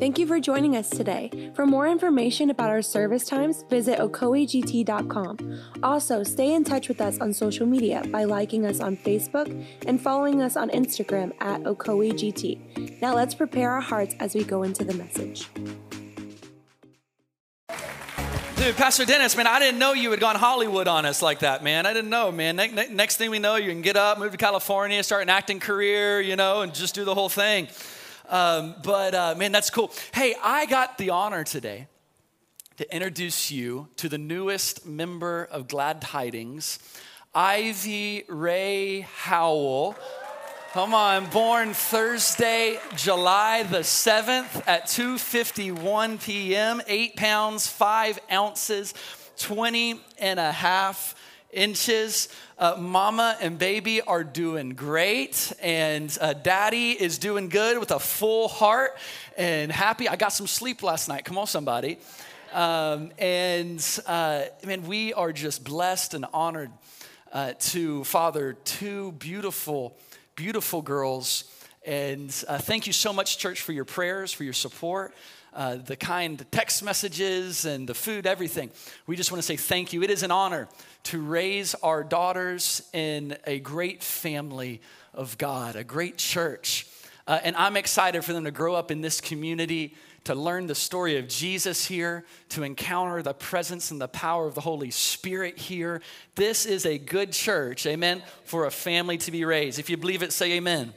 Thank you for joining us today. For more information about our service times, visit okoegt.com. Also, stay in touch with us on social media by liking us on Facebook and following us on Instagram at okoegt. Now let's prepare our hearts as we go into the message. Dude, Pastor Dennis, man, I didn't know you had gone Hollywood on us like that, man. I didn't know, man. Ne- ne- next thing we know, you can get up, move to California, start an acting career, you know, and just do the whole thing. Um, but uh, man, that's cool. Hey, I got the honor today to introduce you to the newest member of Glad Tidings, Ivy Ray Howell. Come on, born Thursday, July the 7th at 2:51 p.m., 8 pounds, 5 ounces, 20 and a half inches. Uh, mama and baby are doing great, and uh, daddy is doing good with a full heart and happy. I got some sleep last night. Come on, somebody. Um, and uh, man, we are just blessed and honored uh, to father two beautiful beautiful girls. And uh, thank you so much, church, for your prayers, for your support, uh, the kind text messages and the food, everything. We just want to say thank you. It is an honor to raise our daughters in a great family of God, a great church. Uh, and I'm excited for them to grow up in this community to learn the story of Jesus here, to encounter the presence and the power of the Holy Spirit here. This is a good church, amen, for a family to be raised. If you believe it, say amen.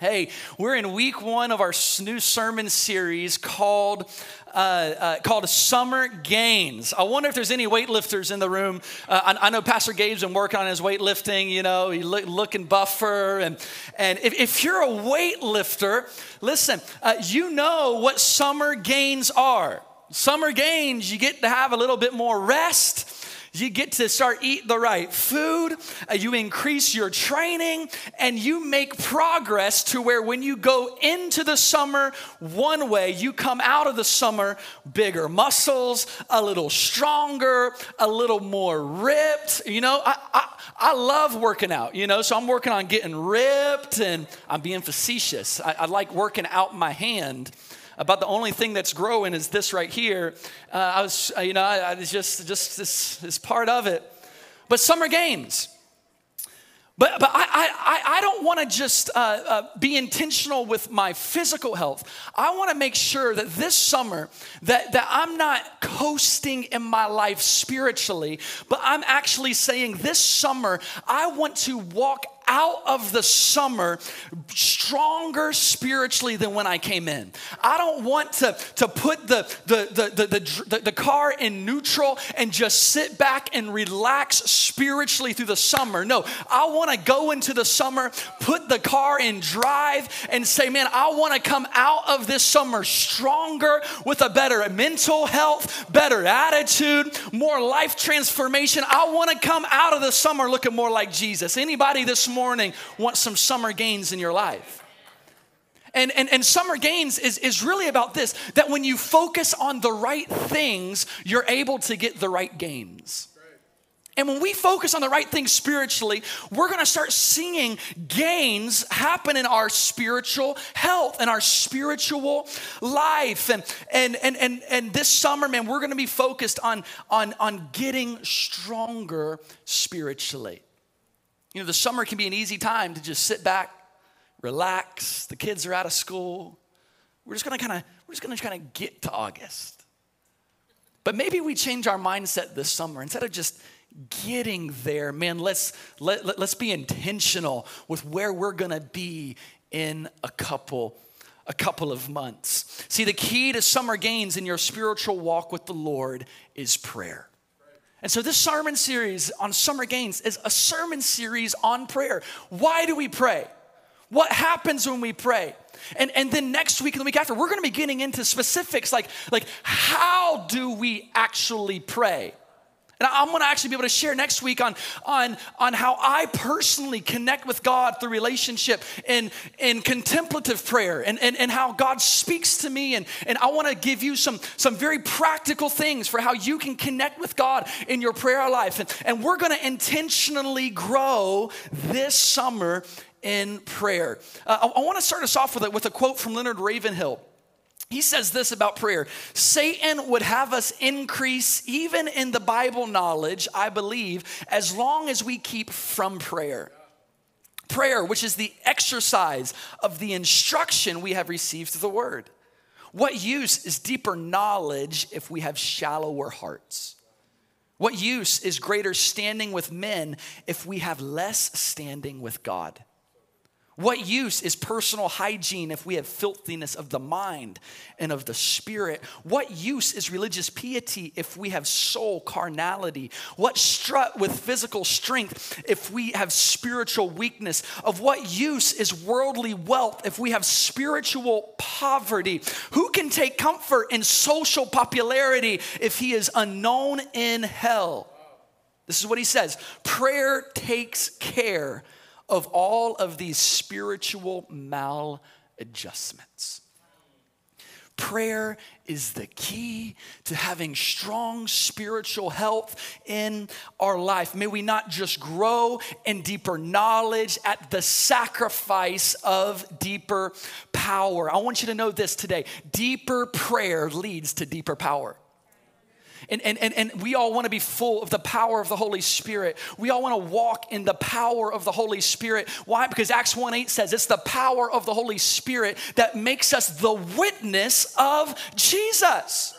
Hey, we're in week one of our new sermon series called uh, uh, called Summer Gains. I wonder if there's any weightlifters in the room. Uh, I, I, know Pastor Gabe's been working on his weightlifting. You know, he look, looking buffer, and and if, if you're a weightlifter, listen, uh, you know what summer gains are. Summer gains, you get to have a little bit more rest you get to start eating the right food, uh, you increase your training, and you make progress to where when you go into the summer one way, you come out of the summer bigger muscles, a little stronger, a little more ripped. You know, I, I, I love working out, you know, so I'm working on getting ripped and I'm being facetious. I, I like working out my hand about the only thing that's growing is this right here. Uh, I was, uh, you know, I, I was just, just this, this part of it. But summer games. But, but I, I, I don't want to just uh, uh, be intentional with my physical health. I want to make sure that this summer that, that I'm not coasting in my life spiritually, but I'm actually saying this summer I want to walk out of the summer stronger spiritually than when I came in. I don't want to, to put the, the, the, the, the, the car in neutral and just sit back and relax spiritually through the summer. No, I want to go into the summer, put the car in drive, and say, man, I want to come out of this summer stronger with a better mental health, better attitude, more life transformation. I want to come out of the summer looking more like Jesus. Anybody this morning? Morning want some summer gains in your life. And, and, and summer gains is, is really about this that when you focus on the right things, you're able to get the right gains. And when we focus on the right things spiritually, we're gonna start seeing gains happen in our spiritual health and our spiritual life. And, and, and, and, and this summer, man, we're gonna be focused on, on, on getting stronger spiritually. You know, the summer can be an easy time to just sit back, relax. The kids are out of school. We're just gonna kind of, we're just gonna kind of get to August. But maybe we change our mindset this summer. Instead of just getting there, man, let's let, let, let's be intentional with where we're gonna be in a couple a couple of months. See, the key to summer gains in your spiritual walk with the Lord is prayer. And so, this sermon series on summer gains is a sermon series on prayer. Why do we pray? What happens when we pray? And, and then next week and the week after, we're gonna be getting into specifics like, like how do we actually pray? And I'm gonna actually be able to share next week on, on, on how I personally connect with God through relationship and, in contemplative prayer and, and, and how God speaks to me. And, and I wanna give you some, some very practical things for how you can connect with God in your prayer life. And, and we're gonna intentionally grow this summer in prayer. Uh, I, I wanna start us off with a, with a quote from Leonard Ravenhill. He says this about prayer Satan would have us increase even in the Bible knowledge, I believe, as long as we keep from prayer. Prayer, which is the exercise of the instruction we have received through the word. What use is deeper knowledge if we have shallower hearts? What use is greater standing with men if we have less standing with God? What use is personal hygiene if we have filthiness of the mind and of the spirit? What use is religious piety if we have soul carnality? What strut with physical strength if we have spiritual weakness? Of what use is worldly wealth if we have spiritual poverty? Who can take comfort in social popularity if he is unknown in hell? This is what he says prayer takes care of all of these spiritual maladjustments. Prayer is the key to having strong spiritual health in our life. May we not just grow in deeper knowledge at the sacrifice of deeper power. I want you to know this today deeper prayer leads to deeper power. And, and, and, and we all want to be full of the power of the Holy Spirit. We all want to walk in the power of the Holy Spirit. Why? Because Acts 1 8 says it's the power of the Holy Spirit that makes us the witness of Jesus.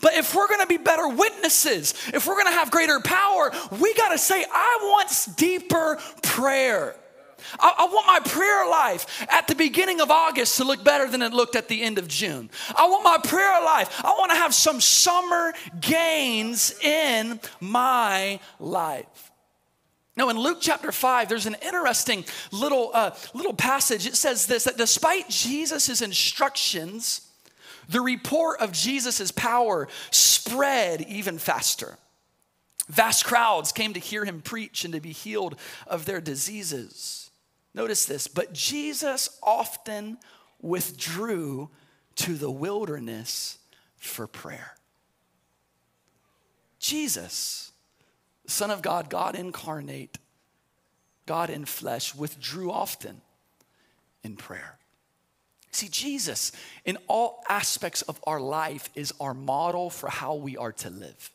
But if we're gonna be better witnesses, if we're gonna have greater power, we gotta say, I want deeper prayer. I, I, want my prayer life at the beginning of August to look better than it looked at the end of June. I want my prayer life, I want to have some summer gains in my life. Now, in Luke chapter 5, there's an interesting little, uh, little passage. It says this that despite Jesus' instructions, the report of Jesus' power spread even faster. Vast crowds came to hear him preach and to be healed of their diseases. Notice this, but Jesus often withdrew to the wilderness for prayer. Jesus, Son of God, God incarnate, God in flesh, withdrew often in prayer. See, Jesus, in all aspects of our life, is our model for how we are to live.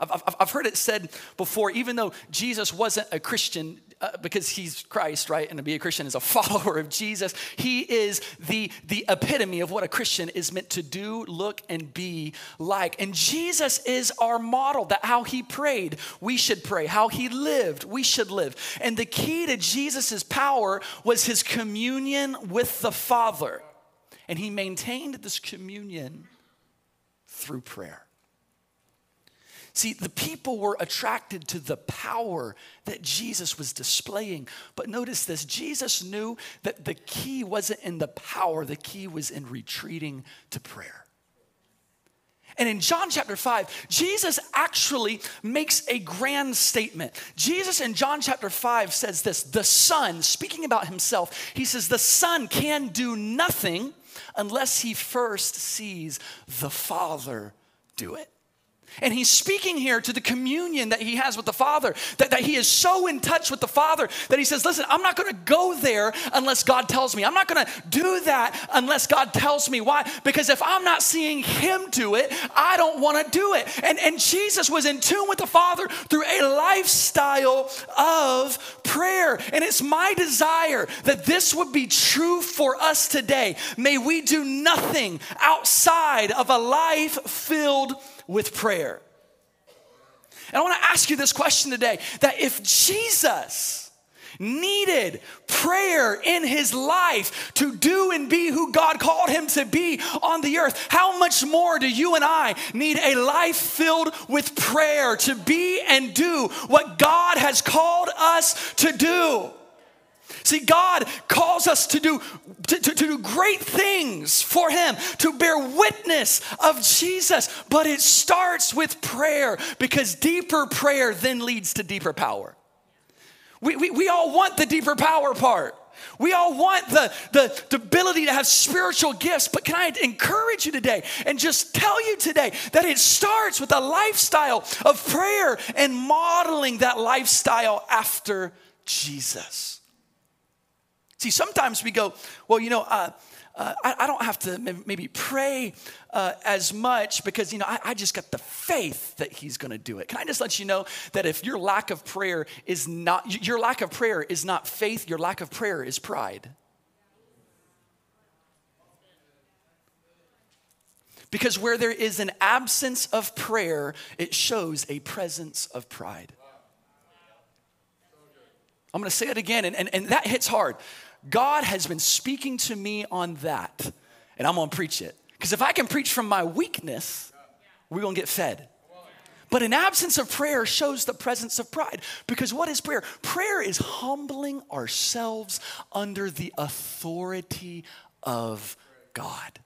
I've, I've, heard it said before, even though Jesus wasn't a Christian, uh, because he's Christ, right? And to be a Christian is a follower of Jesus. He is the, the epitome of what a Christian is meant to do, look, and be like. And Jesus is our model that how he prayed, we should pray. How he lived, we should live. And the key to Jesus' power was his communion with the Father. And he maintained this communion through prayer. See, the people were attracted to the power that Jesus was displaying. But notice this Jesus knew that the key wasn't in the power, the key was in retreating to prayer. And in John chapter 5, Jesus actually makes a grand statement. Jesus in John chapter 5 says this The Son, speaking about himself, he says, The Son can do nothing unless he first sees the Father do it. And he's speaking here to the communion that he has with the Father, that, that he is so in touch with the Father that he says, Listen, I'm not gonna go there unless God tells me. I'm not gonna do that unless God tells me. Why? Because if I'm not seeing him do it, I don't wanna do it. And, and Jesus was in tune with the Father through a lifestyle of prayer. And it's my desire that this would be true for us today. May we do nothing outside of a life filled with prayer. And I want to ask you this question today that if Jesus needed prayer in his life to do and be who God called him to be on the earth, how much more do you and I need a life filled with prayer to be and do what God has called us to do? See, God calls us to do, to, to, to, do great things for Him, to bear witness of Jesus, but it starts with prayer because deeper prayer then leads to deeper power. We, we, we all want the deeper power part. We all want the, the, the ability to have spiritual gifts, but can I encourage you today and just tell you today that it starts with a lifestyle of prayer and modeling that lifestyle after Jesus. See, sometimes we go, well, you know, uh, uh, I, I, don't have to maybe pray uh, as much because, you know, I, I just got the faith that he's going to do it. Can I just let you know that if your lack of prayer is not, your lack of prayer is not faith, your lack of prayer is pride. Because where there is an absence of prayer, it shows a presence of pride. I'm gonna say it again, and, and, and that hits hard. God has been speaking to me on that, and I'm gonna preach it. Because if I can preach from my weakness, we're gonna get fed. But an absence of prayer shows the presence of pride. Because what is prayer? Prayer is humbling ourselves under the authority of God.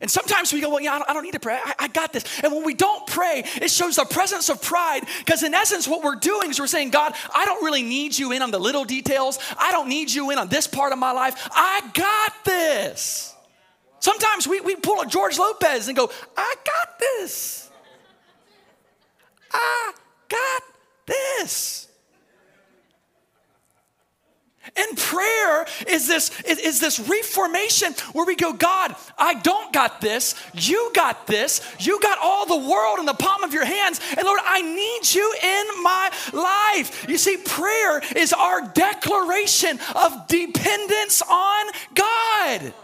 And sometimes we go, well, yeah, I don't, I don't need to pray. I, I, got this. And when we don't pray, it shows the presence of pride because, in essence, what we're doing is we're saying, God, I don't really need you in on the little details. I don't need you in on this part of my life. I got this. Sometimes we, we pull a George Lopez and go, I got this. I got this. And prayer is this, is this reformation where we go, God, I don't got this. You got this. You got all the world in the palm of your hands. And Lord, I need you in my life. You see, prayer is our declaration of dependence on God.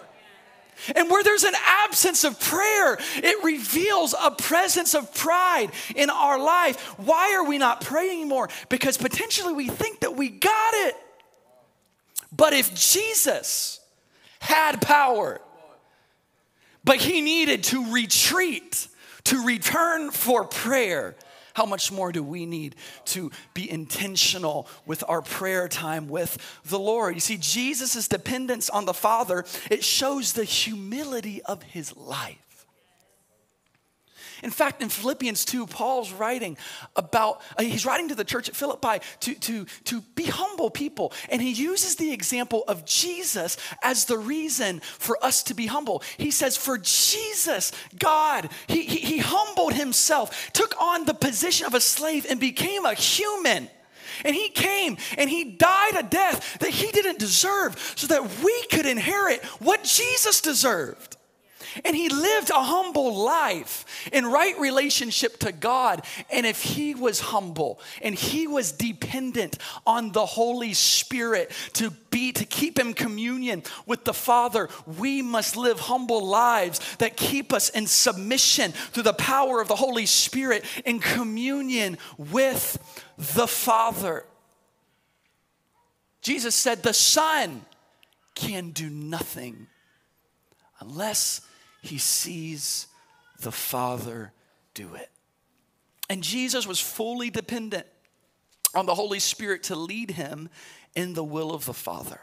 And where there's an absence of prayer, it reveals a presence of pride in our life. Why are we not praying more? Because potentially we think that we got it. But if Jesus had power, but he needed to retreat, to return for prayer, how much more do we need to be intentional with our prayer time with the Lord? You see, Jesus' dependence on the Father, it shows the humility of his life. In fact, in Philippians 2, Paul's writing about, uh, he's writing to the church at Philippi to, to, to be humble people. And he uses the example of Jesus as the reason for us to be humble. He says, For Jesus, God, he, he, he humbled himself, took on the position of a slave, and became a human. And he came and he died a death that he didn't deserve so that we could inherit what Jesus deserved. And he lived a humble life in right relationship to God. And if he was humble and he was dependent on the Holy Spirit to be to keep him communion with the Father, we must live humble lives that keep us in submission through the power of the Holy Spirit in communion with the Father. Jesus said, The Son can do nothing unless he sees the Father do it. And Jesus was fully dependent on the Holy Spirit to lead him in the will of the Father.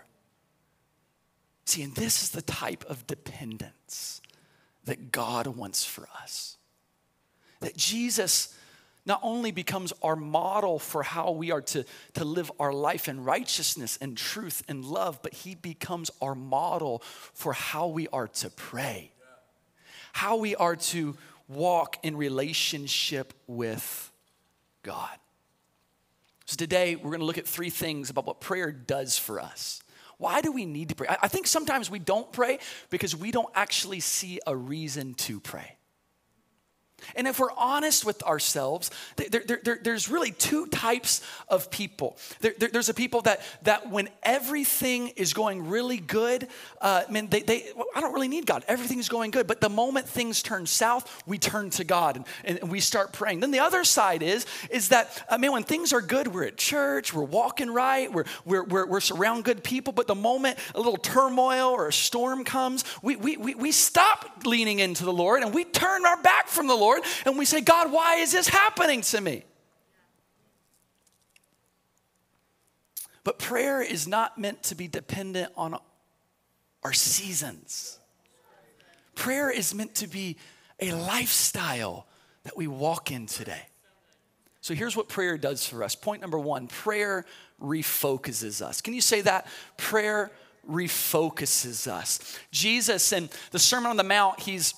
See, and this is the type of dependence that God wants for us. That Jesus not only becomes our model for how we are to, to live our life in righteousness and truth and love, but he becomes our model for how we are to pray how we are to walk in relationship with God. So today we're going to look at three things about what prayer does for us. Why do we need to pray? I think sometimes we don't pray because we don't actually see a reason to pray. And if we're honest with ourselves, there, there, there, there's really two types of people. there's a people that, that when everything is going really good, uh, I mean, they, they, I don't really need God. Everything's going good. But the moment things turn south, we turn to God and, and we start praying. Then the other side is, is that, I mean, when things are good, we're at church, we're walking right, we're, we're, we're, we're surround good people. But the moment a little turmoil or a storm comes, we, we, we, we stop leaning into the Lord and we turn our back from the Lord Lord, and we say, God, why is this happening to me? But prayer is not meant to be dependent on our seasons. Prayer is meant to be a lifestyle that we walk in today. So here's what prayer does for us. Point number one prayer refocuses us. Can you say that? Prayer refocuses us. Jesus in the Sermon on the Mount, he's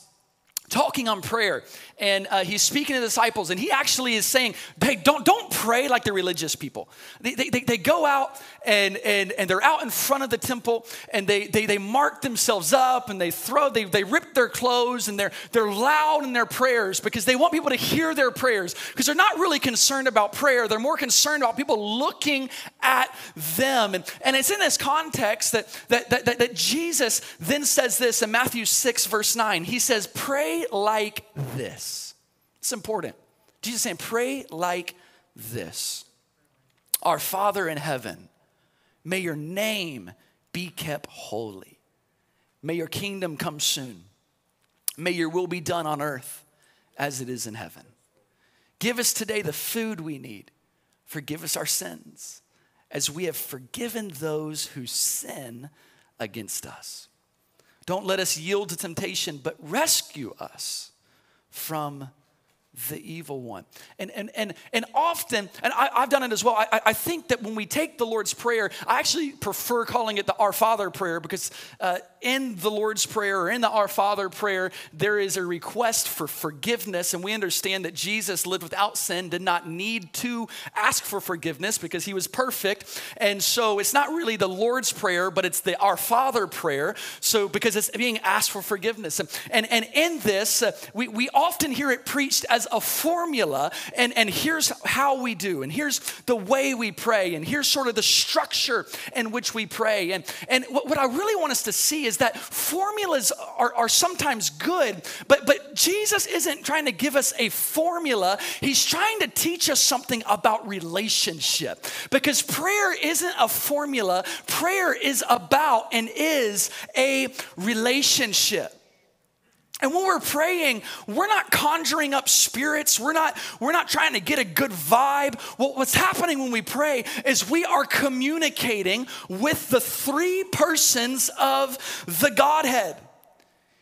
talking on prayer and uh, he's speaking to disciples and he actually is saying hey don't, don't pray like the religious people. They, they, they go out and, and, and they're out in front of the temple and they, they, they mark themselves up and they throw they, they rip their clothes and they're, they're loud in their prayers because they want people to hear their prayers because they're not really concerned about prayer. They're more concerned about people looking at them. And, and it's in this context that, that, that, that, that jesus then says this in matthew 6 verse 9 he says pray like this. It's important. Jesus saying, pray like this. Our Father in heaven, may your name be kept holy. May your kingdom come soon. May your will be done on earth as it is in heaven. Give us today the food we need. Forgive us our sins as we have forgiven those who sin against us. Don't let us yield to temptation, but rescue us from the evil one. And, and, and, and often, and I, have done it as well, I, I think that when we take the Lord's Prayer, I actually prefer calling it the Our Father prayer because uh, in the Lord's Prayer or in the Our Father prayer, there is a request for forgiveness. And we understand that Jesus lived without sin, did not need to ask for forgiveness because he was perfect. And so it's not really the Lord's Prayer, but it's the Our Father prayer. So because it's being asked for forgiveness. And, and, and in this, uh, we, we often hear it preached as a formula. And, and here's how we do, and here's the way we pray, and here's sort of the structure in which we pray. And, and what, what I really want us to see is that formulas are, are sometimes good, but, but Jesus isn't trying to give us a formula. He's trying to teach us something about relationship. Because prayer isn't a formula, prayer is about and is a relationship. And when we're praying, we're not conjuring up spirits. We're not, we're not trying to get a good vibe. What, what's happening when we pray is we are communicating with the three persons of the Godhead.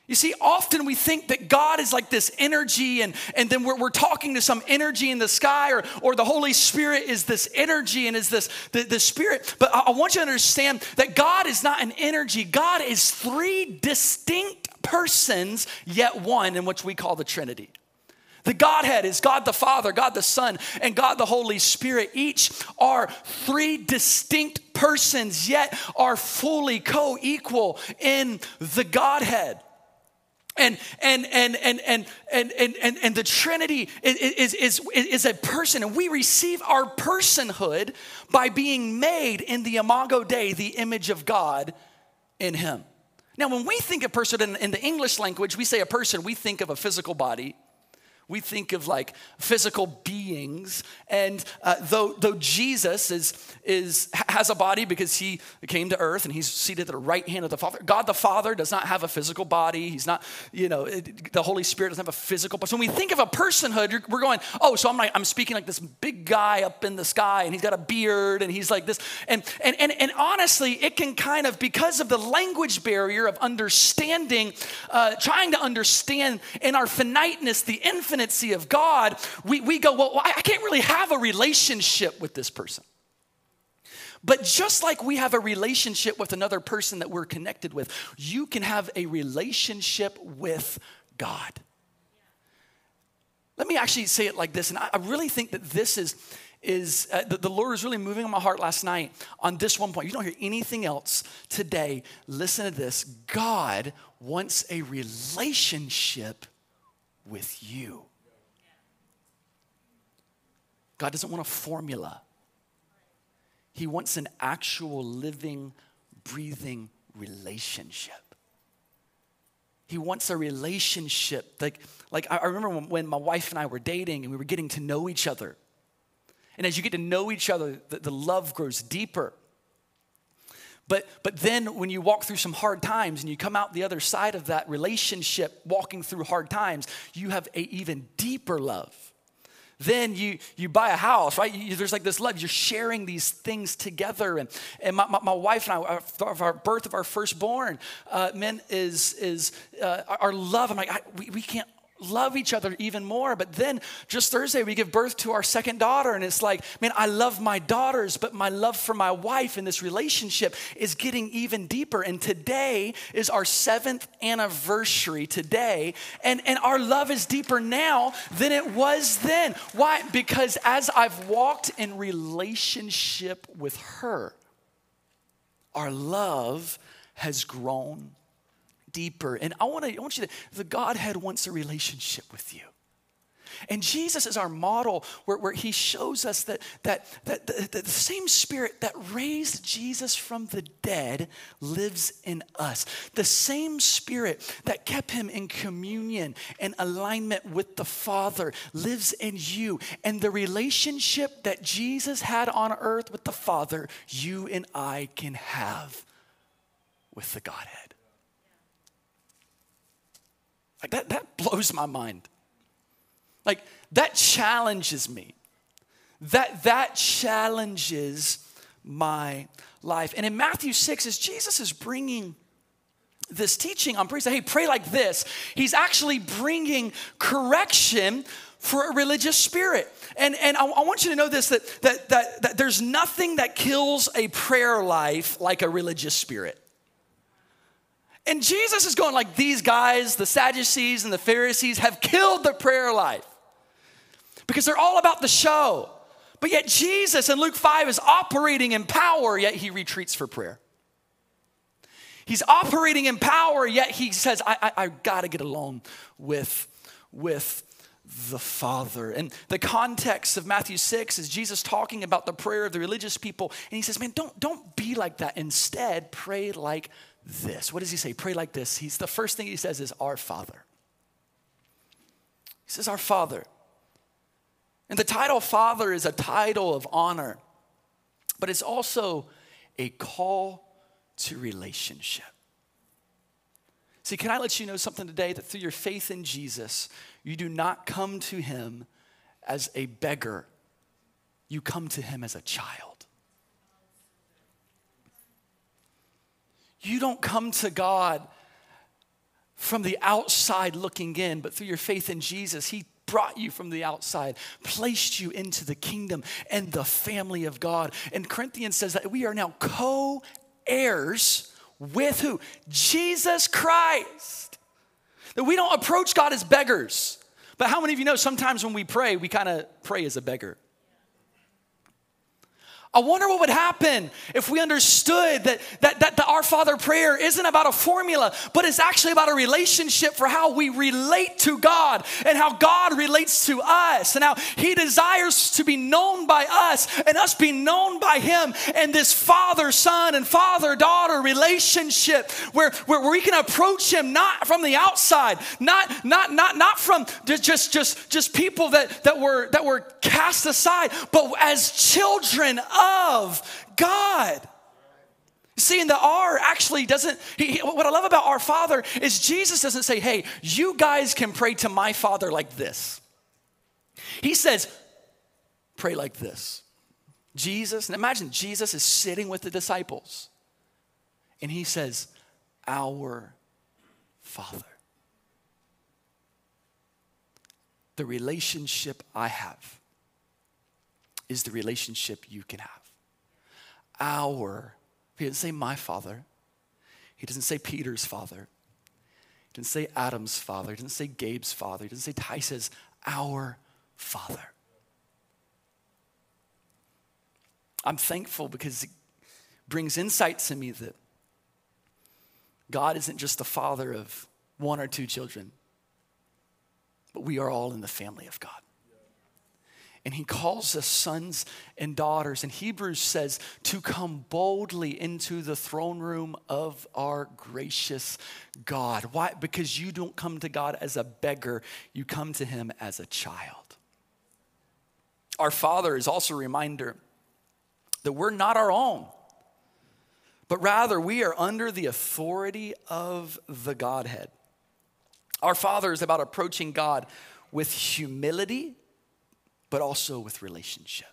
You see, often we think that God is like this energy, and, and then we're, we're talking to some energy in the sky, or, or the Holy Spirit is this energy and is this the, the Spirit. But I, I want you to understand that God is not an energy, God is three distinct persons, yet one, in which we call the Trinity. The Godhead is God the Father, God the Son, and God the Holy Spirit. Each are three distinct persons, yet are fully co equal in the Godhead. And and and and and and and and, the Trinity is, is, is, is a person, and we receive our personhood by being made in the Imago Dei, the image of God in Him. Now, when we think of person in, in the English language, we say a person, we think of a physical body we think of like physical beings. And uh, though, though Jesus is, is, has a body because he came to earth and he's seated at the right hand of the Father, God the Father does not have a physical body. He's not, you know, it, the Holy Spirit doesn't have a physical body. So when we think of a personhood, we're going, oh, so I'm, like, I'm speaking like this big guy up in the sky and he's got a beard and he's like this. And, and, and, and honestly, it can kind of, because of the language barrier of understanding, uh, trying to understand in our finiteness, the infinite of God, we, we go, well, I can't really have a relationship with this person. But just like we have a relationship with another person that we're connected with, you can have a relationship with God. Let me actually say it like this, and I really think that this is is uh, the, the Lord is really moving on my heart last night on this one point. You don't hear anything else today. Listen to this God wants a relationship with you. God doesn't want a formula, He wants an actual living, breathing relationship. He wants a relationship. Like, like I remember when, my wife and I were dating and we were getting to know each other. And as you get to know each other, the, the love grows deeper. But, but then when you walk through some hard times and you come out the other side of that relationship, walking through hard times, you have an even deeper love. Then you, you buy a house, right? You, there's like this love. You're sharing these things together. And, and my, my, my wife and I, our, our, birth of our firstborn, uh, men, is, is uh, our love. I'm like, I, we, we can't love each other even more. But then just Thursday, we give birth to our second daughter, and it's like, man, I love my daughters, but my love for my wife in this relationship is getting even deeper. And today is our seventh anniversary today, and, and our love is deeper now than it was then. Why? Because as I've walked in relationship with her, our love has grown deeper. And I want to I want you to the Godhead wants a relationship with you. And Jesus is our model where, where he shows us that, that, that the, the, same spirit that raised Jesus from the dead lives in us. The same spirit that kept him in communion and alignment with the Father lives in you. And the relationship that Jesus had on earth with the Father, you and I can have with the Godhead. Like that, that blows my mind. Like that challenges me. That, that challenges my life. And in Matthew 6, as Jesus is bringing this teaching on prayer, hey, pray like this, he's actually bringing correction for a religious spirit. And, and I, I, want you to know this that, that, that, that there's nothing that kills a prayer life like a religious spirit. And Jesus is going like these guys, the Sadducees and the Pharisees, have killed the prayer life because they're all about the show. But yet Jesus in Luke 5 is operating in power, yet he retreats for prayer. He's operating in power, yet he says, I, I, I gotta get along with, with the Father. And the context of Matthew 6 is Jesus talking about the prayer of the religious people. And he says, Man, don't, don't be like that. Instead, pray like this. What does he say? Pray like this. He's the first thing he says is our Father. He says, Our Father. And the title Father is a title of honor, but it's also a call to relationship. See, can I let you know something today that through your faith in Jesus, you do not come to him as a beggar, you come to him as a child. You don't come to God from the outside looking in, but through your faith in Jesus, He brought you from the outside, placed you into the kingdom and the family of God. And Corinthians says that we are now co heirs with who? Jesus Christ. That we don't approach God as beggars. But how many of you know sometimes when we pray, we kind of pray as a beggar? I wonder what would happen if we understood that, that, that the Our Father prayer isn't about a formula, but it's actually about a relationship for how we relate to God and how God relates to us and how He desires to be known by us and us be known by Him. And this father son and father daughter relationship where, where, where we can approach Him not from the outside, not, not, not, not from just, just, just people that, that, were, that were cast aside, but as children of God. See, in the R actually doesn't, he, what I love about our Father is Jesus doesn't say, hey, you guys can pray to my Father like this. He says, pray like this. Jesus, and imagine Jesus is sitting with the disciples and he says, Our Father. The relationship I have is the relationship you can have. Our, he didn't say my father, he doesn't say Peter's father, he didn't say Adam's father, he didn't say Gabe's father, he didn't say Ty says our father. I'm thankful because it brings insight to me that God isn't just the father of one or two children, but we are all in the family of God and he calls us sons and daughters. And Hebrews says to come boldly into the throne room of our gracious God. Why? Because you don't come to God as a beggar, you come to him as a child. Our Father is also a reminder that we're not our own, but rather we are under the authority of the Godhead. Our Father is about approaching God with humility but also with relationship.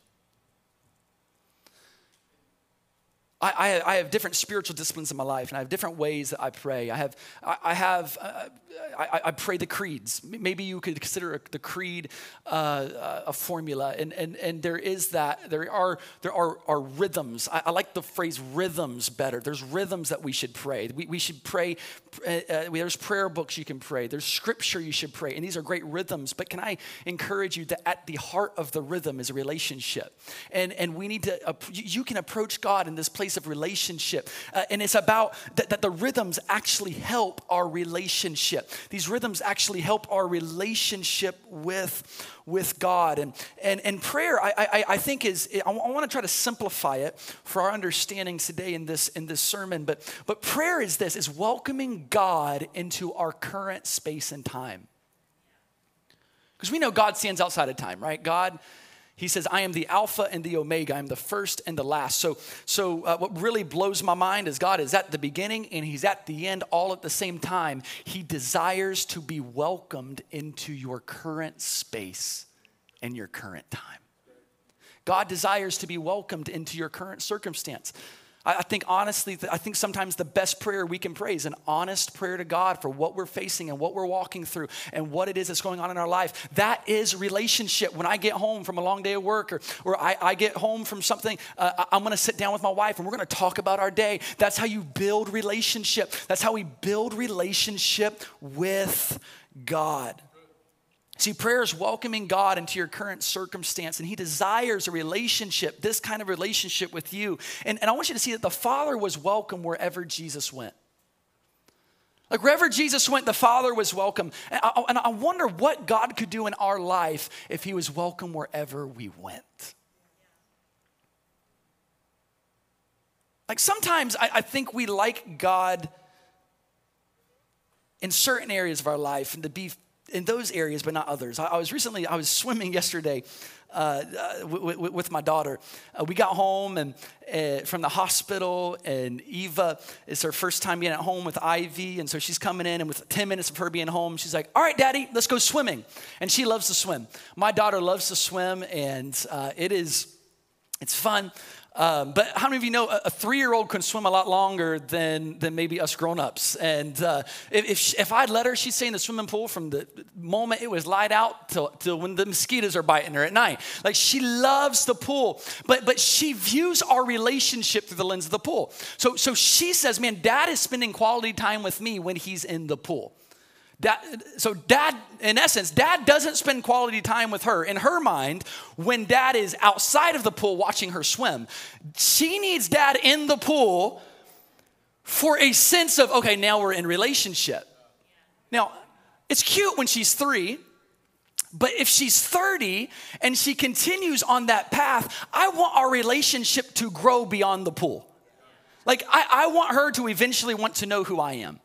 I, I, have different spiritual disciplines in my life, and I have different ways that I pray. I have, I, I have, uh, I, I, pray the creeds. Maybe you could consider the creed uh, a formula, and, and, and there is that. There are there are, are rhythms. I, I like the phrase rhythms better. There's rhythms that we should pray. We, we should pray. Uh, uh, there's prayer books you can pray. There's scripture you should pray, and these are great rhythms. But can I encourage you that at the heart of the rhythm is a relationship, and and we need to. Uh, you can approach God in this place place of relationship. Uh, and it's about that, that the rhythms actually help our relationship. These rhythms actually help our relationship with, with God. And, and, and prayer, I, I, I think, is, I want to try to simplify it for our understanding today in this, in this sermon. But, but prayer is this, is welcoming God into our current space and time. Because we know God stands outside of time, right? God he says, I am the Alpha and the Omega. I'm the first and the last. So, so uh, what really blows my mind is God is at the beginning and He's at the end all at the same time. He desires to be welcomed into your current space and your current time. God desires to be welcomed into your current circumstance. I think honestly, I think sometimes the best prayer we can pray is an honest prayer to God for what we're facing and what we're walking through and what it is that's going on in our life. That is relationship. When I get home from a long day of work or, or I, I get home from something, uh, I'm gonna sit down with my wife and we're gonna talk about our day. That's how you build relationship. That's how we build relationship with God. See, prayer is welcoming God into your current circumstance, and He desires a relationship, this kind of relationship with you. And, and I want you to see that the Father was welcome wherever Jesus went. Like wherever Jesus went, the Father was welcome. And I, and I wonder what God could do in our life if He was welcome wherever we went. Like sometimes I, I think we like God in certain areas of our life and to be in those areas, but not others. I, I was recently, I was swimming yesterday uh, uh, w- w- with my daughter. Uh, we got home and uh, from the hospital, and Eva is her first time being at home with Ivy, and so she's coming in, and with 10 minutes of her being home, she's like, "All right, Daddy, let's go swimming." And she loves to swim. My daughter loves to swim, and uh, it is, it's fun. Um, but how many of you know a, a three year old can swim a lot longer than, than maybe us grown ups? And uh, if, if, she, if, I'd let her, she'd stay in the swimming pool from the moment it was light out till, till when the mosquitoes are biting her at night. Like she loves the pool, but, but she views our relationship through the lens of the pool. So, so she says, Man, dad is spending quality time with me when he's in the pool. So, dad, in essence, dad doesn't spend quality time with her. In her mind, when dad is outside of the pool watching her swim, she needs dad in the pool for a sense of, okay, now we're in relationship. Now, it's cute when she's three, but if she's 30 and she continues on that path, I want our relationship to grow beyond the pool. Like, I, I want her to eventually want to know who I am.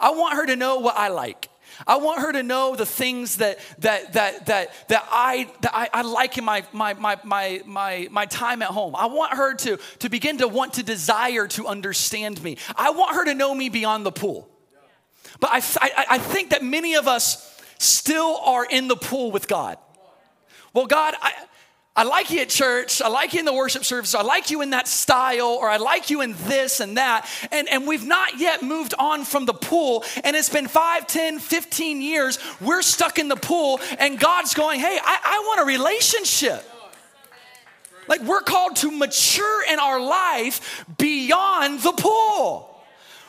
I want her to know what I like. I want her to know the things that that that that that I that I, I, like in my, my my my my my time at home. I want her to to begin to want to desire to understand me. I want her to know me beyond the pool. But I I, I think that many of us still are in the pool with God. Well, God, I, I like you at church. I like you in the worship service. I like you in that style, or I like you in this and that. And, and we've not yet moved on from the pool. And it's been 5, 10, 15 years. We're stuck in the pool, and God's going, hey, I, I want a relationship. Like we're called to mature in our life beyond the pool.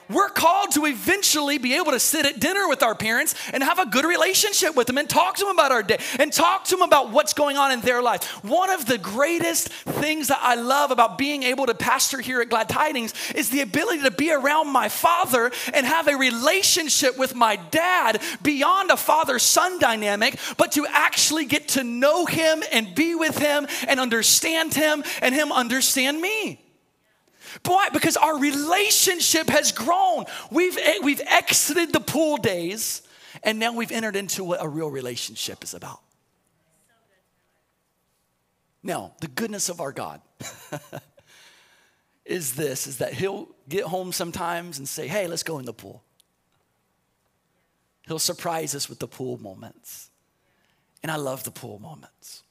We're called to eventually be able to sit at dinner with our parents and have a good relationship with them and talk to them about our day and talk to them about what's going on in their life. One of the greatest things that I love about being able to pastor here at Glad Tidings is the ability to be around my father and have a relationship with my dad beyond a father son dynamic, but to actually get to know him and be with him and understand him and him understand me. Why? Because our relationship has grown. We've, eh, we've exited the pool days and now we've entered into what a real relationship is about. Now, the goodness of our God is this is that he'll get home sometimes and say, "Hey, let's go in the pool." He'll surprise us with the pool moments. And I love the pool moments.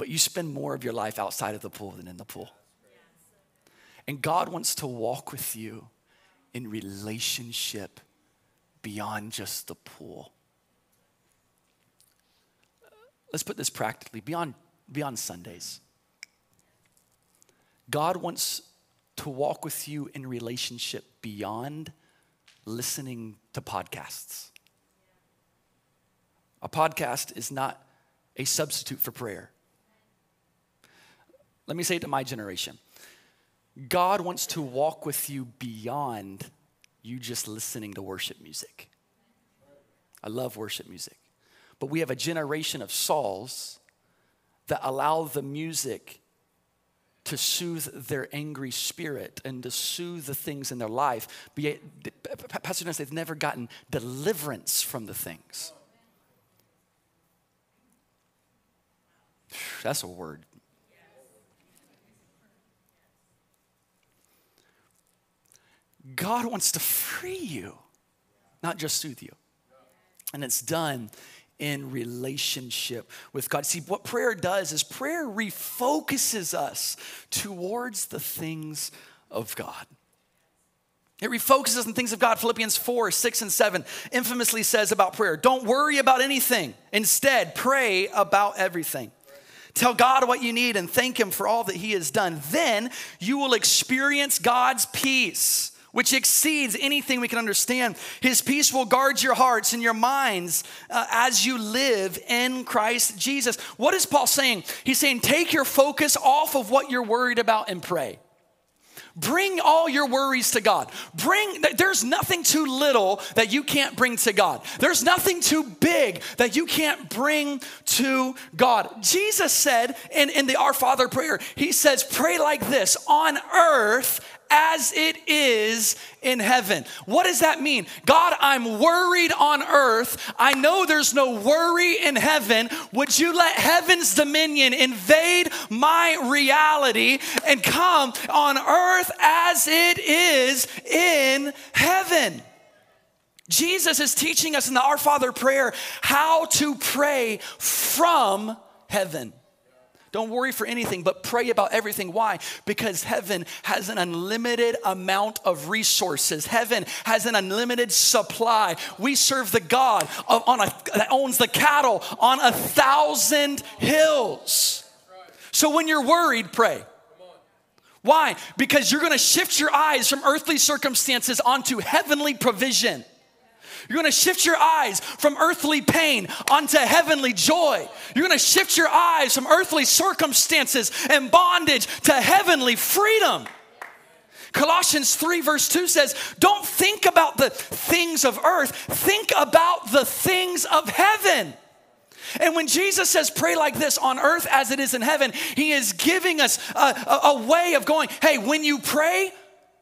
But you spend more of your life outside of the pool than in the pool. And God wants to walk with you in relationship beyond just the pool. Let's put this practically beyond, beyond Sundays. God wants to walk with you in relationship beyond listening to podcasts. A podcast is not a substitute for prayer. Let me say it to my generation God wants to walk with you beyond you just listening to worship music. I love worship music. But we have a generation of Sauls that allow the music to soothe their angry spirit and to soothe the things in their life. Pastor Dennis, they've never gotten deliverance from the things. That's a word. God wants to free you, not just soothe you. And it's done in relationship with God. See, what prayer does is prayer refocuses us towards the things of God. It refocuses on things of God. Philippians 4, 6, and 7 infamously says about prayer don't worry about anything. Instead, pray about everything. Tell God what you need and thank Him for all that He has done. Then you will experience God's peace which exceeds anything we can understand. His peace will guard your hearts and your minds uh, as you live in Christ Jesus. What is Paul saying? He's saying, take your focus off of what you're worried about and pray. Bring all your worries to God. Bring, there's nothing too little that you can't bring to God. There's nothing too big that you can't bring to God. Jesus said in, in the Our Father prayer, He says, pray like this on earth as it is in heaven. What does that mean? God, I'm worried on earth. I know there's no worry in heaven. Would you let heaven's dominion invade my reality and come on earth as it is in heaven? Jesus is teaching us in the Our Father prayer how to pray from heaven. Don't worry for anything, but pray about everything. Why? Because heaven has an unlimited amount of resources. Heaven has an unlimited supply. We serve the God of, on a, that owns the cattle on a thousand hills. So when you're worried, pray. Why? Because you're going to shift your eyes from earthly circumstances onto heavenly provision. You're gonna shift your eyes from earthly pain onto heavenly joy. You're gonna shift your eyes from earthly circumstances and bondage to heavenly freedom. Colossians 3, verse 2 says, Don't think about the things of earth, think about the things of heaven. And when Jesus says, pray like this on earth as it is in heaven, he is giving us a, a, a, way of going, hey, when you pray,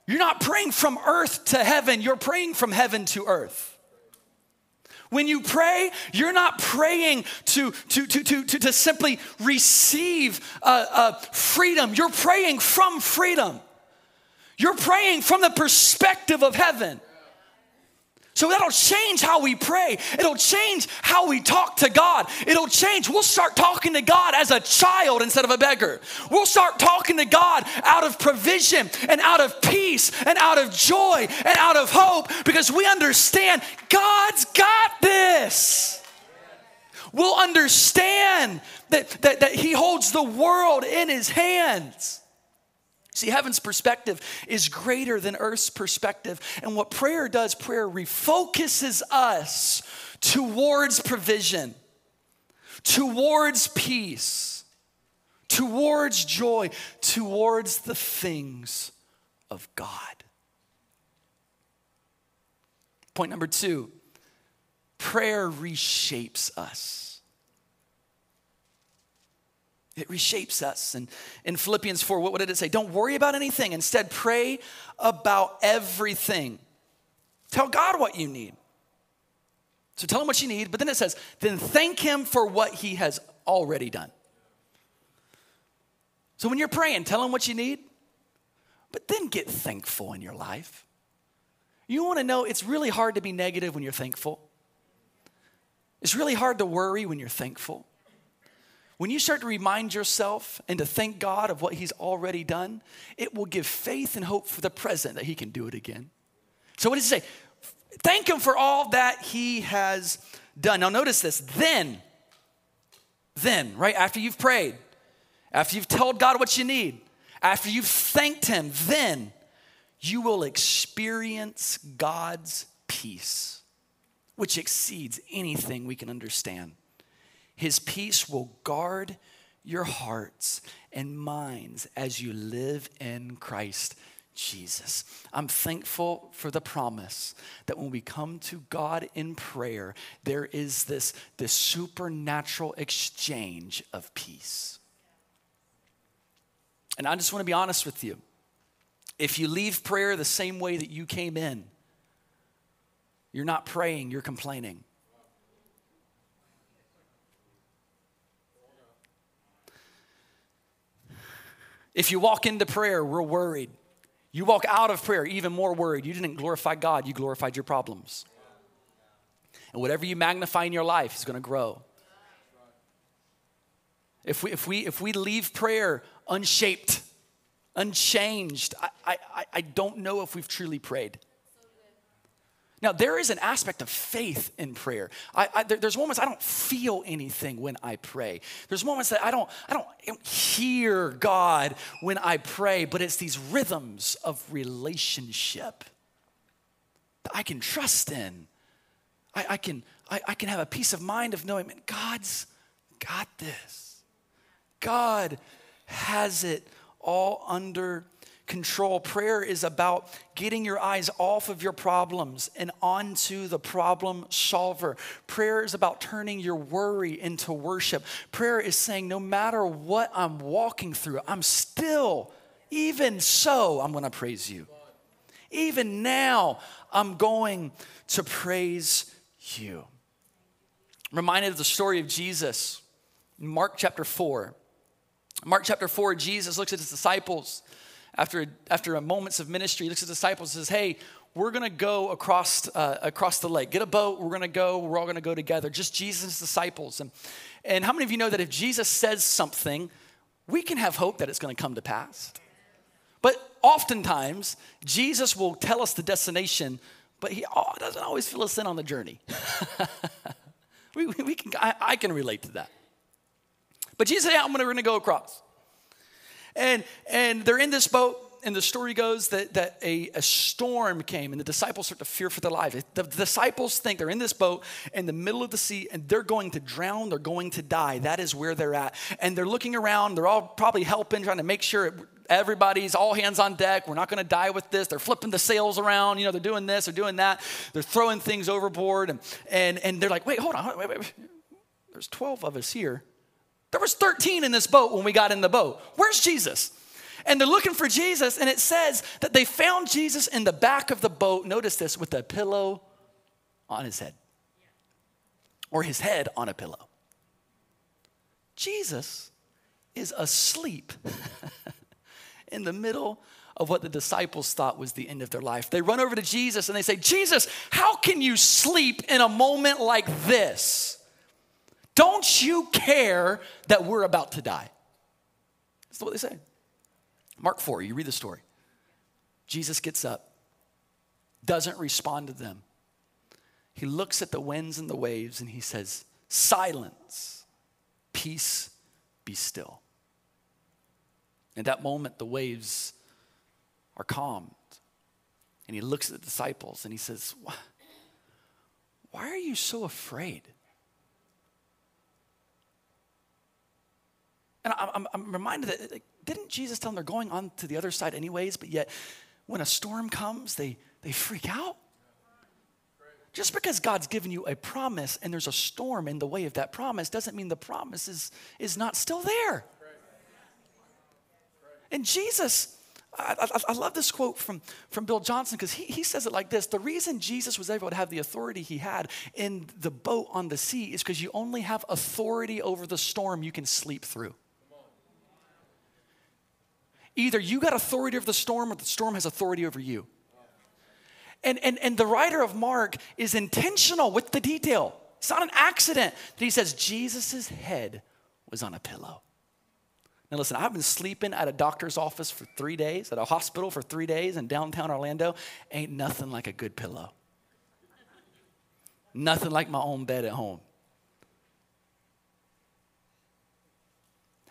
you're not praying from earth to heaven, you're praying from heaven to earth. When you pray, you're not praying to, to, to, to, to, to simply receive uh, uh, freedom. You're praying from freedom. You're praying from the perspective of heaven. So that'll change how we pray. It'll change how we talk to God. It'll change. We'll start talking to God as a child instead of a beggar. We'll start talking to God out of provision and out of peace and out of joy and out of hope because we understand God's got this. We'll understand that, that, that He holds the world in His hands. See, heaven's perspective is greater than earth's perspective. And what prayer does, prayer refocuses us towards provision, towards peace, towards joy, towards the things of God. Point number two prayer reshapes us. It reshapes us. And in Philippians 4, what, did it say? Don't worry about anything. Instead, pray about everything. Tell God what you need. So tell him what you need, but then it says, then thank him for what he has already done. So when you're praying, tell him what you need, but then get thankful in your life. You want to know it's really hard to be negative when you're thankful. It's really hard to worry when you're thankful. when you start to remind yourself and to thank God of what He's already done, it will give faith and hope for the present that He can do it again. So, what does He say? Thank Him for all that He has done. Now, notice this. Then, then, right after you've prayed, after you've told God what you need, after you've thanked Him, then you will experience God's peace, which exceeds anything we can understand. His peace will guard your hearts and minds as you live in Christ Jesus. I'm thankful for the promise that when we come to God in prayer, there is this, this supernatural exchange of peace. And I just want to be honest with you. If you leave prayer the same way that you came in, you're not praying, you're complaining. If you walk into prayer, we're worried. You walk out of prayer even more worried. You didn't glorify God, you glorified your problems. And whatever you magnify in your life is going to grow. If we, if, we, if we leave prayer unshaped, unchanged, I, I, I don't know if we've truly prayed. Now, there is an aspect of faith in prayer. I, I, there, there's moments I don't feel anything when I pray. There's moments that I don't, I don't, hear God when I pray, but it's these rhythms of relationship that I can trust in. I, I can, I, I can have a peace of mind of knowing, man, God's got this. God has it all under control. Prayer is about getting your eyes off of your problems and onto the problem solver. Prayer is about turning your worry into worship. Prayer is saying, no matter what I'm walking through, I'm still, even so, I'm going to praise you. Even now, I'm going to praise you. I'm reminded of the story of Jesus Mark chapter 4. Mark chapter 4, Jesus looks at his disciples after, after a moments of ministry, he looks at the disciples and says, Hey, we're going to go across, uh, across the lake. Get a boat. We're going to go. We're all going to go together. Just Jesus' disciples. And, and how many of you know that if Jesus says something, we can have hope that it's going to come to pass? But oftentimes, Jesus will tell us the destination, but he oh, doesn't always fill us in on the journey. we, we can, I, I, can relate to that. But Jesus said, yeah, I'm going to go across. And, and they're in this boat, and the story goes that, that a, a storm came, and the disciples start to fear for their lives. The, disciples think they're in this boat in the middle of the sea, and they're going to drown, they're going to die. That is where they're at. And they're looking around, they're all probably helping, trying to make sure everybody's all hands on deck. We're not going to die with this. They're flipping the sails around. You know, they're doing this, they're doing that. They're throwing things overboard. And, and, and they're like, wait, hold on. Wait, wait, wait. There's 12 of us here. There was 13 in this boat when we got in the boat. Where's Jesus? And they're looking for Jesus, and it says that they found Jesus in the back of the boat. Notice this with a pillow on his head, or his head on a pillow. Jesus is asleep in the middle of what the disciples thought was the end of their life. They run over to Jesus and they say, Jesus, how can you sleep in a moment like this? Don't you care that we're about to die? That's what they say. Mark 4, you read the story. Jesus gets up, doesn't respond to them. He looks at the winds and the waves and he says, Silence, peace, be still. In that moment, the waves are calmed. And he looks at the disciples and he says, Why are you so afraid? And I'm, I'm reminded that didn't Jesus tell them they're going on to the other side anyways, but yet when a storm comes, they, they freak out? Just because God's given you a promise and there's a storm in the way of that promise doesn't mean the promise is, is not still there. And Jesus, I, I, I love this quote from, from Bill Johnson because he, he says it like this The reason Jesus was able to have the authority he had in the boat on the sea is because you only have authority over the storm you can sleep through. Either you got authority over the storm or the storm has authority over you. And, and, and the writer of Mark is intentional with the detail. It's not an accident that he says Jesus' head was on a pillow. Now, listen, I've been sleeping at a doctor's office for three days, at a hospital for three days in downtown Orlando. Ain't nothing like a good pillow. nothing like my own bed at home.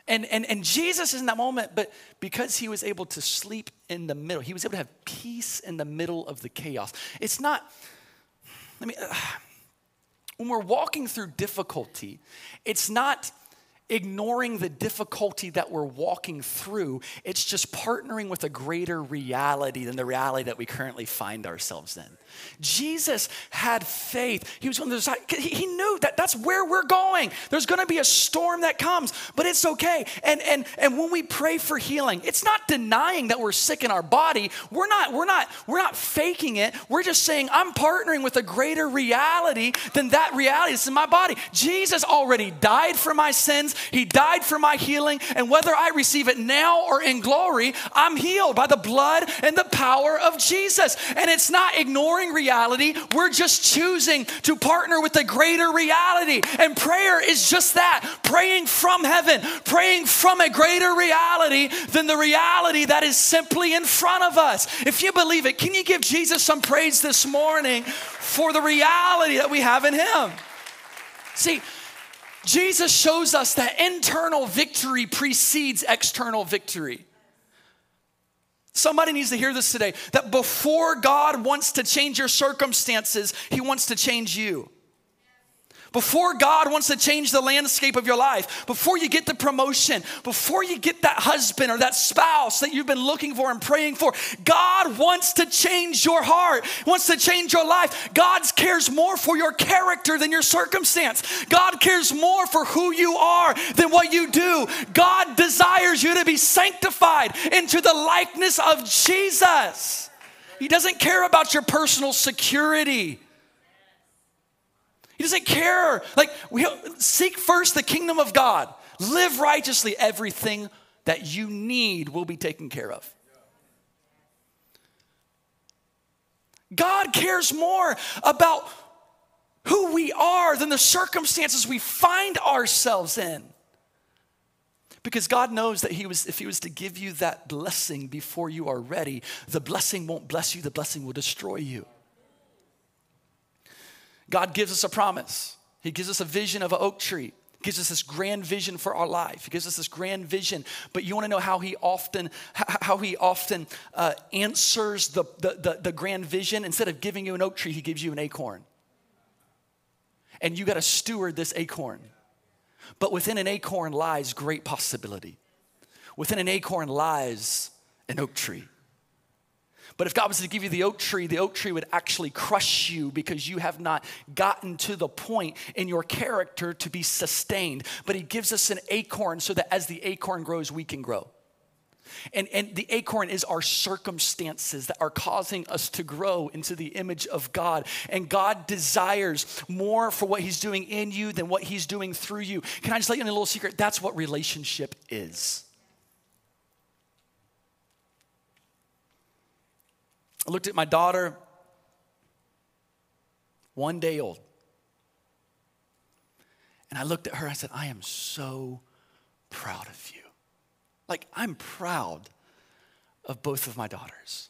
And, and, and Jesus is in that moment, but because he was able to sleep in the middle, he was able to have peace in the middle of the chaos. It's not, let me, uh, when we're walking through difficulty, it's not ignoring the difficulty that we're walking through. It's just partnering with a greater reality than the reality that we currently find ourselves in. Jesus had faith. He was on the side. He knew that that's where we're going. There's going to be a storm that comes, but it's okay. And and and when we pray for healing, it's not denying that we're sick in our body. We're not we're not we're not faking it. We're just saying I'm partnering with a greater reality than that reality that's in my body. Jesus already died for my sins. He died for my healing, and whether I receive it now or in glory, I'm healed by the blood and the power of Jesus. And it's not ignoring reality, we're just choosing to partner with a greater reality. And prayer is just that praying from heaven, praying from a greater reality than the reality that is simply in front of us. If you believe it, can you give Jesus some praise this morning for the reality that we have in Him? See, Jesus shows us that internal victory precedes external victory. Somebody needs to hear this today that before God wants to change your circumstances, He wants to change you. Before God wants to change the landscape of your life, before you get the promotion, before you get that husband or that spouse that you've been looking for and praying for, God wants to change your heart, wants to change your life. God cares more for your character than your circumstance. God cares more for who you are than what you do. God desires you to be sanctified into the likeness of Jesus. He doesn't care about your personal security. He doesn't care. Like, we seek first the kingdom of God. Live righteously. Everything that you need will be taken care of. God cares more about who we are than the circumstances we find ourselves in. Because God knows that he was, if He was to give you that blessing before you are ready, the blessing won't bless you, the blessing will destroy you. God gives us a promise. He gives us a vision of an oak tree. He gives us this grand vision for our life. He gives us this grand vision. But you want to know how he often how he often uh, answers the, the, the, the grand vision? Instead of giving you an oak tree, he gives you an acorn. And you got to steward this acorn. But within an acorn lies great possibility. Within an acorn lies an oak tree. But if God was to give you the oak tree, the oak tree would actually crush you because you have not gotten to the point in your character to be sustained. But He gives us an acorn so that as the acorn grows, we can grow. And, and the acorn is our circumstances that are causing us to grow into the image of God. And God desires more for what He's doing in you than what He's doing through you. Can I just let you in a little secret? That's what relationship is. I looked at my daughter, one day old. And I looked at her, I said, I am so proud of you. Like, I'm proud of both of my daughters.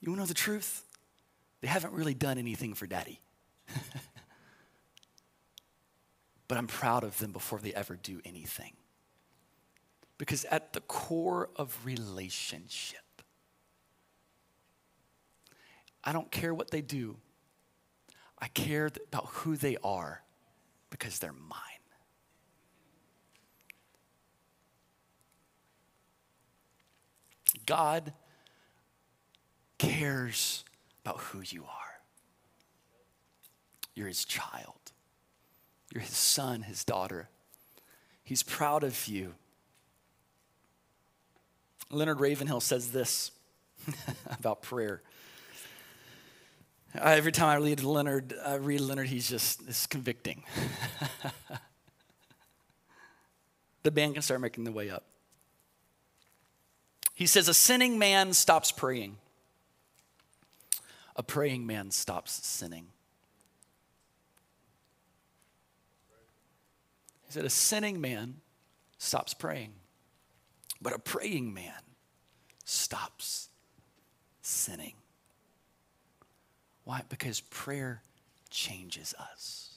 You wanna know the truth? They haven't really done anything for daddy. but I'm proud of them before they ever do anything. Because at the core of relationship, I don't care what they do. I care about who they are because they're mine. God cares about who you are. You're his child, you're his son, his daughter. He's proud of you. Leonard Ravenhill says this about prayer. Uh, every time I read Leonard, I read Leonard, he's just it's convicting. the band can start making the way up. He says, A sinning man stops praying, a praying man stops sinning. He said, a sinning man stops praying, but a praying man stops sinning. Why? Because prayer changes us,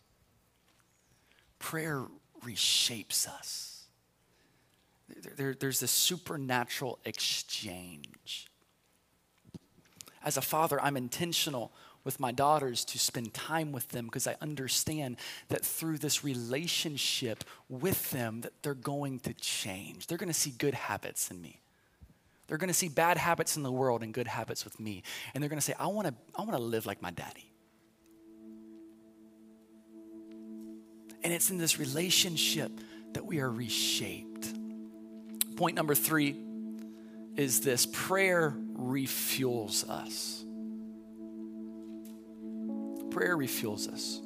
prayer reshapes us. There, there, there's this supernatural exchange. As a father, I'm intentional with my daughters to spend time with them because I understand that through this relationship with them that they're going to change. They're going to see good habits in me. They're going to see bad habits in the world and good habits with me. And they're going to say, I want to I want to live like my daddy. And it's in this relationship that we are reshaped. Point number 3 is this prayer refuels us prayer refuels us.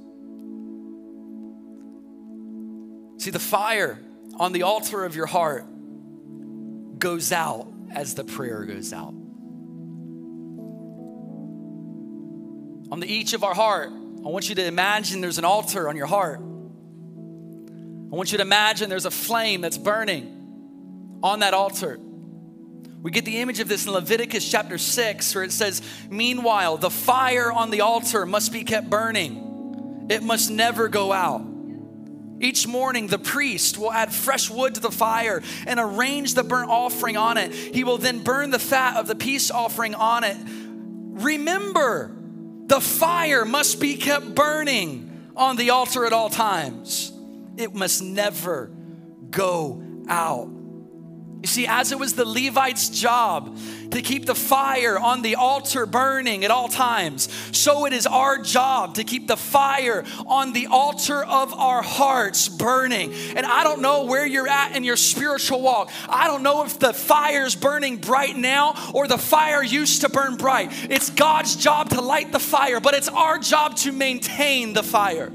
See, the fire on the altar of your heart goes out as the prayer goes out. On the each of our heart, I want you to imagine there's an altar on your heart. I want you to imagine there's a flame that's burning on that altar. We get the image of this in Leviticus chapter 6, where it says, Meanwhile, the fire on the altar must be kept burning, it must never go out. Each morning, the priest will add fresh wood to the fire and arrange the burnt offering on it. He will then burn the fat of the peace offering on it. Remember, the fire must be kept burning on the altar at all times, it must never go out. You see, as it was the Levites' job to keep the fire on the altar burning at all times, so it is our job to keep the fire on the altar of our hearts burning. And I don't know where you're at in your spiritual walk. I don't know if the fire's burning bright now or the fire used to burn bright. It's God's job to light the fire, but it's our job to maintain the fire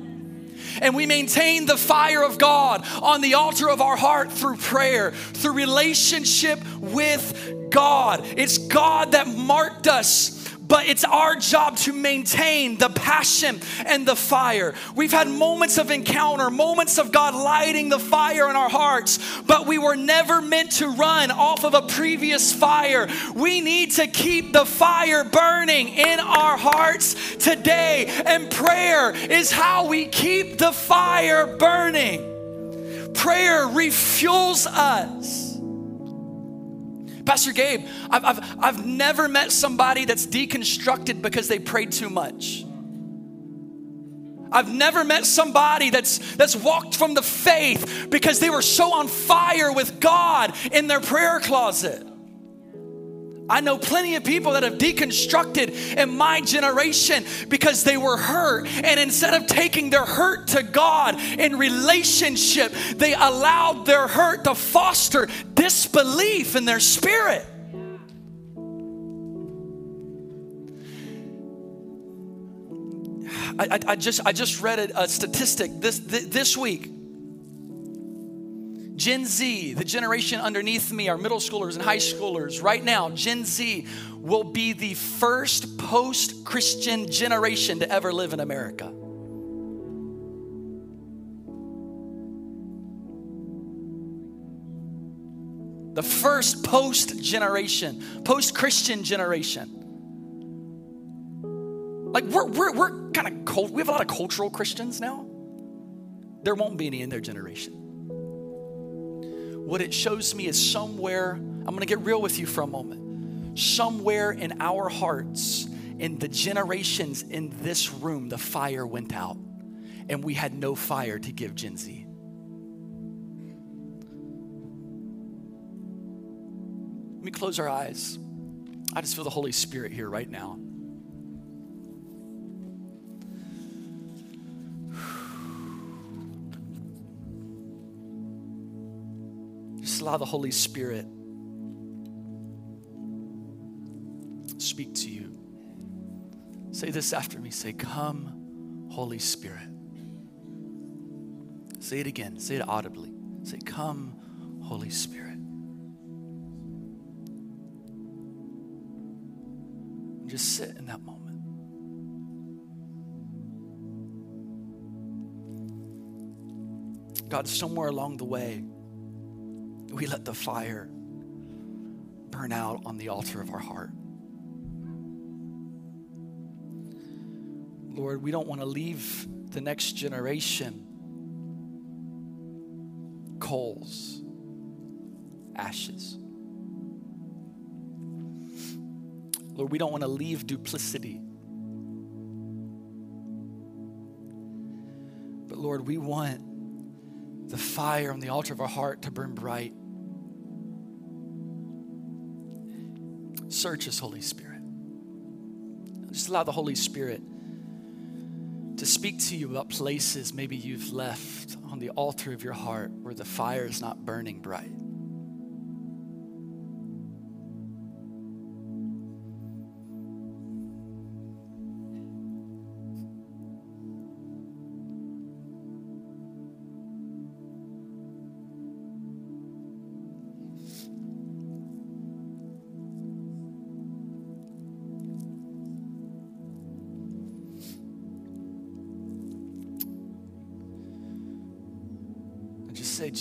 and we maintain the fire of God on the altar of our heart through prayer, through relationship with God. It's God that marked us but it's our job to maintain the passion and the fire. We've had moments of encounter, moments of God lighting the fire in our hearts, but we were never meant to run off of a previous fire. We need to keep the fire burning in our hearts today, and prayer is how we keep the fire burning. Prayer refuels us. Pastor Gabe, I've, I've, I've never met somebody that's deconstructed because they prayed too much. I've never met somebody that's that's walked from the faith because they were so on fire with God in their prayer closet. I know plenty of people that have deconstructed in my generation because they were hurt. And instead of taking their hurt to God in relationship, they allowed their hurt to foster disbelief in their spirit. I, I, I just I just read a, statistic this this week Gen Z, the generation underneath me, our middle schoolers and high schoolers, right now, Gen Z will be the first post Christian generation to ever live in America. The first post generation, post Christian generation. Like, we're, we're, we're kind of cold. We have a lot of cultural Christians now. There won't be any in their generation what it shows me is somewhere, I'm gonna get real with you for a moment. Somewhere in our hearts, in the generations in this room, the fire went out and we had no fire to give Gen Z. Let me close our eyes. I just feel the Holy Spirit here right now. Allow the Holy Spirit speak to you. Say this after me. Say, Come, Holy Spirit. Say it again. Say it audibly. Say, Come, Holy Spirit. And just sit in that moment. God, somewhere along the way, we let the fire burn out on the altar of our heart. Lord, we don't want to leave the next generation coals, ashes. Lord, we don't want to leave duplicity. But Lord, we want the fire on the altar of our heart to burn bright. Search us, Holy Spirit. Just allow the Holy Spirit to speak to you about places maybe you've left on the altar of your heart where the fire is not burning bright.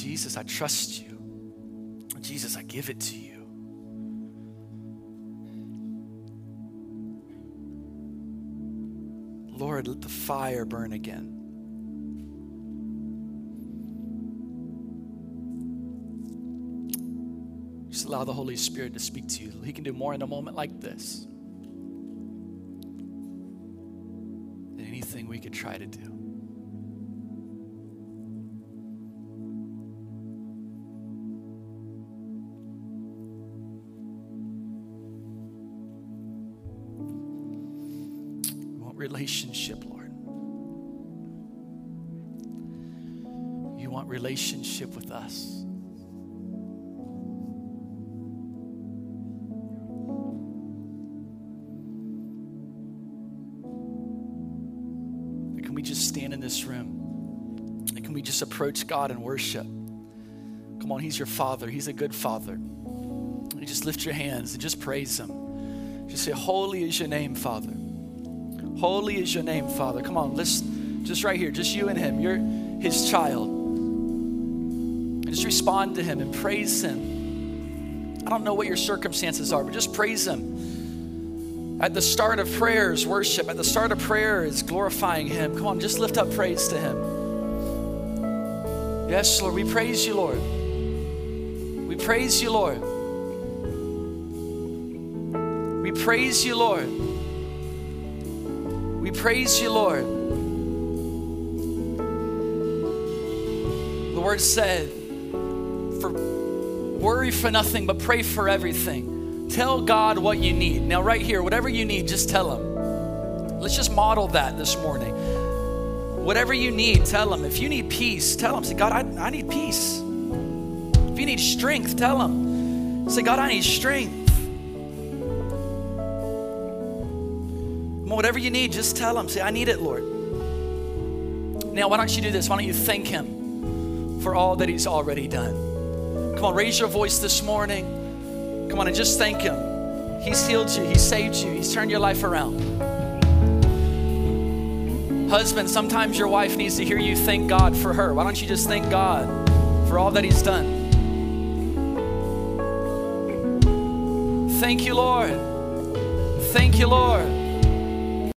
Jesus, I trust you. Jesus, I give it to you. Lord, let the fire burn again. Just allow the Holy Spirit to speak to you. He can do more in a moment like this just approach God and worship? Come on, He's your Father. He's a good Father. You just lift your hands and just praise Him. Just say, Holy is your name, Father. Holy is your name, Father. Come on, just right here, just you and him. You're his child. And just respond to him and praise him. I don't know what your circumstances are, but just praise him. At the start of prayer is worship. At the start of prayer is glorifying him. Come on, just lift up praise to him. Yes, Lord, we praise you, Lord. We praise you, Lord. We praise you, Lord. We praise you, Lord. The word said, for worry for nothing, but pray for everything. Tell God what you need. Now, right here, whatever you need, just tell Him. Let's just model that this morning. Whatever you need, tell Him. If you need peace, tell Him. Say, God, I, I need peace. If you need strength, tell Him. Say, God, I need strength. whatever you need, just tell him. Say, I need it, Lord. Now, why don't you do this? Why don't you thank him for all that he's already done? Come on, raise your voice this morning. Come on and just thank him. He's healed you, he saved you, he's turned your life around. Husband, sometimes your wife needs to hear you thank God for her. Why don't you just thank God for all that he's done? Thank you, Lord. Thank you, Lord.